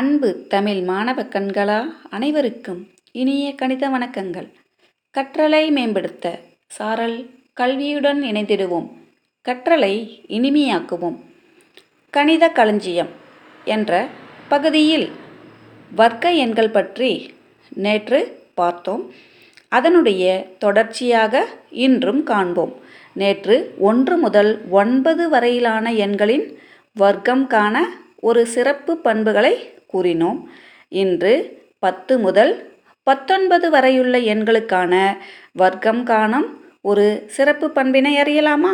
அன்பு தமிழ் மாணவ கண்களா அனைவருக்கும் இனிய கணித வணக்கங்கள். கற்றலை மேம்படுத்த சாரல் கல்வியுடன் இணைந்திடுவோம். கற்றலை இனிமையாக்குவோம். கணித களஞ்சியம் என்ற பகுதியில் வர்க்க எண்கள் பற்றி நேற்று பார்த்தோம். அதனுடைய தொடர்ச்சியாக இன்றும் காண்போம். நேற்று ஒன்று முதல் ஒன்பது வரையிலான எண்களின் வர்க்கம் காண ஒரு சிறப்பு பண்புகளை கூறினோம். இன்று பத்து முதல் பத்தொன்பது வரையுள்ள எண்களுக்கான வர்க்கம் காணும் ஒரு சிறப்பு பண்பினை அறியலாமா?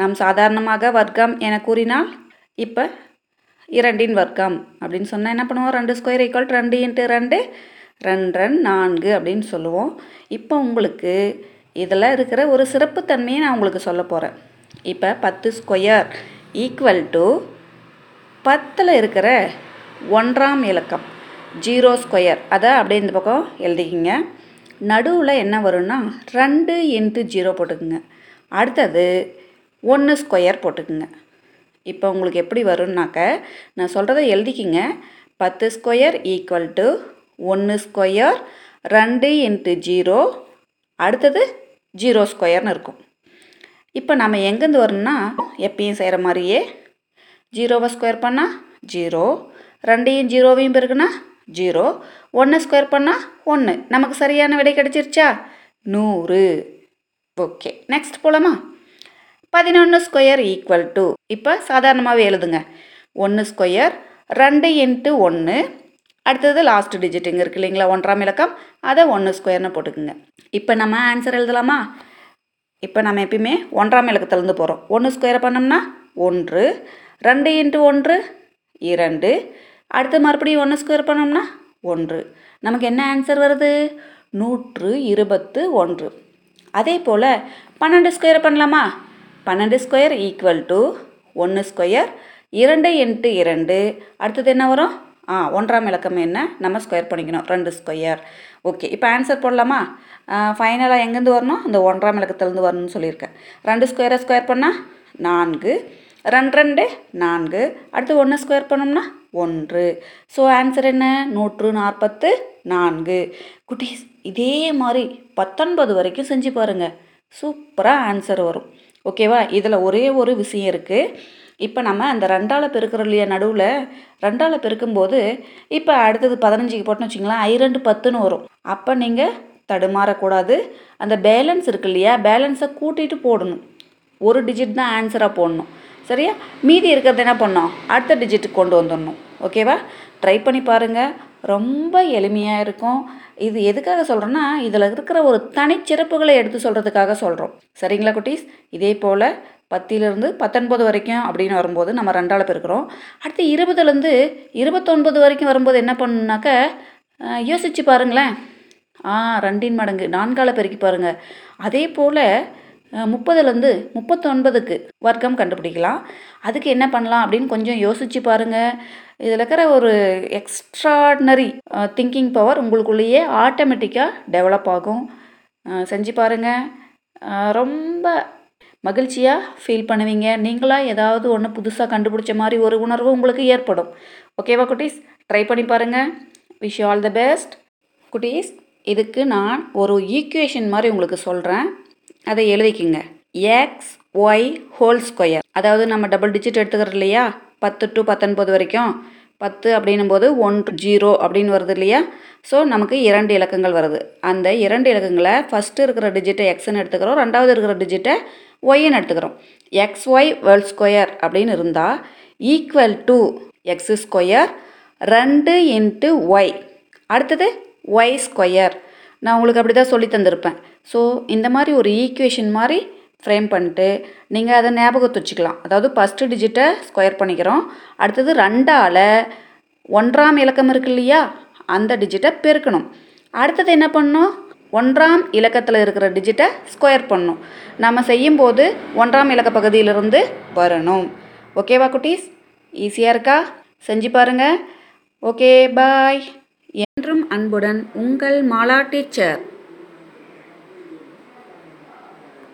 நாம் சாதாரணமாக வர்க்கம் என கூறினால் இப்போ இரண்டின் வர்க்கம் அப்படின்னு சொன்னால் என்ன பண்ணுவோம்? ரெண்டு ஸ்கொயர் ஈக்குவல் ரெண்டு இன்ட்டு ரெண்டு ரெண்டு ரெண்டு நான்கு அப்படின்னு சொல்லுவோம். இப்போ உங்களுக்கு இதில் இருக்கிற ஒரு சிறப்புத்தன்மையை நான் உங்களுக்கு சொல்ல போகிறேன் இப்போ பத்து ஸ்கொயர் ஈக்குவல் டு பத்தில் இருக்கிற ஒன்றாம் இலக்கம் ஜீரோ ஸ்கொயர். அதை அப்படியே இந்த பக்கம் எழுதிக்கிங்க. நடுவில் என்ன வரும்னா ரெண்டு இன்ட்டு ஜீரோ போட்டுக்குங்க. அடுத்தது ஒன்று ஸ்கொயர் போட்டுக்குங்க. இப்போ உங்களுக்கு எப்படி வரும்னாக்க நான் சொல்கிறத எழுதிக்கிங்க. பத்து ஸ்கொயர் ஈக்குவல் டு ஒன்று ஸ்கொயர் ரெண்டு இன்ட்டு ஜீரோ அடுத்தது ஜீரோ ஸ்கொயர்னு இருக்கும். இப்போ நம்ம எங்கேருந்து வரணும்னா எப்பயும் செய்கிற மாதிரியே ஜீரோவை ஸ்கொயர் பண்ணால் ஜீரோ. ரெண்டையும் ஜீரோவையும் பெருக்குனா ஜீரோ. ஒன்று ஸ்கொயர் பண்ணால் ஒன்று நமக்கு சரியான விடை கிடச்சிருச்சா? நூறு. ஓகே. நெக்ஸ்ட் போகலாமா பதினொன்று ஸ்கொயர் ஈக்குவல் டு இப்போ சாதாரணமாகவே எழுதுங்க. ஒன்று ஸ்கொயர் ரெண்டு இன்ட்டு ஒன்று அடுத்தது லாஸ்ட் டிஜிட் இங்கே இருக்கு இல்லைங்களா? ஒன்றாம் இலக்கம். அதை ஒன்று ஸ்கொயர்னு போட்டுக்குங்க. இப்போ நம்ம ஆன்சர் எழுதலாமா? இப்போ நம்ம எப்பயுமே ஒன்றாம் இலக்கத்துலேருந்து போகிறோம் ஒன்று ஸ்கொயர் பண்ணோம்னா ஒன்று. ரெண்டு இன்ட்டு ஒன்று இரண்டு. அடுத்து மறுபடியும் ஒன்று ஸ்கொயர் பண்ணோம்னா ஒன்று. நமக்கு என்ன ஆன்சர் வருது? நூற்று இருபத்து ஒன்று. அதே போல் பன்னெண்டு ஸ்கொயர் பண்ணலாமா? பன்னெண்டு ஸ்கொயர் ஈக்குவல் டு ஒன்று ஸ்கொயர் இரண்டு இன்ட்டு இரண்டு. அடுத்தது என்ன வரும்? ஆ ஒன்றாம் இலக்கம் என்ன? நம்ம ஸ்கொயர் பண்ணிக்கணும். ரெண்டு ஸ்கொயர் ஓகே இப்போ ஆன்சர் போடலாமா? ஃபைனலாக எங்கேருந்து வரணும்? இந்த ஒன்றாம் இலக்கத்துலேருந்து வரணும்னு சொல்லியிருக்கேன். ரெண்டு ஸ்கொயரை ஸ்கொயர் பண்ணால் நான்கு ரெண்டு ரெண்டு நான்கு. அடுத்து ஒன்று ஸ்கொயர் பண்ணோம்னா ஒன்று. ஸோ ஆன்சர் என்ன? நூற்று நாற்பத்து நான்கு. குட்டீஸ் இதே மாதிரி பத்தொன்பது வரைக்கும் செஞ்சு பாருங்கள் சூப்பராக ஆன்சர் வரும். ஓகேவா இதில் ஒரே ஒரு விஷயம் இருக்குது இப்போ நம்ம அந்த ரெண்டால் பெருக்கிறோம் இல்லையா நடுவில்? ரெண்டால் பெருக்கும்போது இப்போ அடுத்தது பதினஞ்சுக்கு போட்டோம்னு வச்சிங்களேன் ஐ ரெண்டு பத்துன்னு வரும். அப்போ நீங்கள் தடுமாறக்கூடாது. அந்த பேலன்ஸ் இருக்கு இல்லையா? பேலன்ஸை கூட்டிகிட்டு போடணும். ஒரு டிஜிட் தான் ஆன்சராக போடணும். சரியா? மீதி இருக்கிறது என்ன பண்ணோம்? அடுத்த டிஜிட்டுக்கு கொண்டு வந்துடணும். ஓகேவா ட்ரை பண்ணி பாருங்கள் ரொம்ப எளிமையாக இருக்கும். இது எதுக்காக சொல்கிறோன்னா இதில் இருக்கிற ஒரு தனிச்சிறப்புகளை எடுத்து சொல்கிறதுக்காக சொல்கிறோம் சரிங்களா குட்டீஸ்? இதே போல் பத்திலிருந்து பத்தொன்பது வரைக்கும் அப்படின்னு வரும்போது நம்ம ரெண்டால் பெருக்கிறோம். அடுத்து இருபதுலேருந்து இருபத்தொன்பது வரைக்கும் வரும்போது என்ன பண்ணுனாக்க யோசித்து பாருங்களேன். ஆ ரெண்டின் மடங்கு. நான்கால் பெருக்கி பாருங்கள் அதே போல் முப்பதுலேருந்து முப்பத்தொன்பதுக்கு வர்க்கம் கண்டுபிடிக்கலாம். அதுக்கு என்ன பண்ணலாம் அப்படின்னு கொஞ்சம் யோசித்து பாருங்கள் இதில் இருக்கிற ஒரு எக்ஸ்ட்ராடினரி திங்கிங் பவர் உங்களுக்குள்ளேயே ஆட்டோமேட்டிக்காக டெவலப் ஆகும். செஞ்சு பாருங்கள் ரொம்ப மகிழ்ச்சியாக ஃபீல் பண்ணுவீங்க. நீங்களாக ஏதாவது ஒன்று புதுசாக கண்டுபிடிச்ச மாதிரி ஒரு உணர்வு உங்களுக்கு ஏற்படும். ஓகேவா குட்டீஸ்? ட்ரை பண்ணி பாருங்கள் விஷ் ஆல் த பெஸ்ட் குட்டீஸ் இதுக்கு நான் ஒரு ஈக்குவேஷன் மாதிரி உங்களுக்கு சொல்கிறேன் அதை எழுதிக்கிங்க. எக்ஸ் ஒய் ஹோல் ஸ்கொயர் அதாவது நம்ம டபுள் டிஜிட் எடுத்துக்கிறோம் இல்லையா? பத்து டு பத்தொன்பது வரைக்கும். பத்து அப்படின்னும் போது ஒன் ஜீரோ அப்படின்னு வருது இல்லையா? ஸோ நமக்கு இரண்டு இலக்கங்கள் வருது. அந்த இரண்டு இலக்கங்களை ஃபஸ்ட்டு இருக்கிற டிஜிட்டை எக்ஸ்ன்னு எடுத்துக்கிறோம். ரெண்டாவது இருக்கிற டிஜிட்டை ஒய்ன்னு எடுத்துக்கிறோம். எக்ஸ் ஒய் வேர்ல்ட் ஸ்கொயர் அப்படின்னு இருந்தால் ஈக்குவல் டு எக்ஸ் ஸ்கொயர் ரெண்டு இன்ட்டு ஒய் அடுத்தது ஒய் ஸ்கொயர் நான் உங்களுக்கு அப்படி தான் சொல்லி தந்திருப்பேன். ஸோ இந்த மாதிரி ஒரு ஈக்குவேஷன் மாதிரி ஃப்ரேம் பண்ணிட்டு நீங்கள் அதை ஞாபகத்து வச்சுக்கலாம். அதாவது ஃபஸ்ட்டு டிஜிட்டை ஸ்கொயர் பண்ணிக்கிறோம். அடுத்தது ரெண்டால் ஒன்றாம் இலக்கம் இருக்கு இல்லையா? அந்த டிஜிட்டை பெருக்கணும். அடுத்தது என்ன பண்ணணும் ஒன்றாம் இலக்கத்தில் இருக்கிற டிஜிட்டை ஸ்கொயர் பண்ணணும் நம்ம செய்யும்போது ஒன்றாம் இலக்க பகுதியிலிருந்து வரணும். ஓகேவா குட்டீஸ்? ஈஸியாக இருக்கா? செஞ்சு பாருங்கள் ஓகே பாய் அன்புடன் உங்கள் மாலா டீச்சர்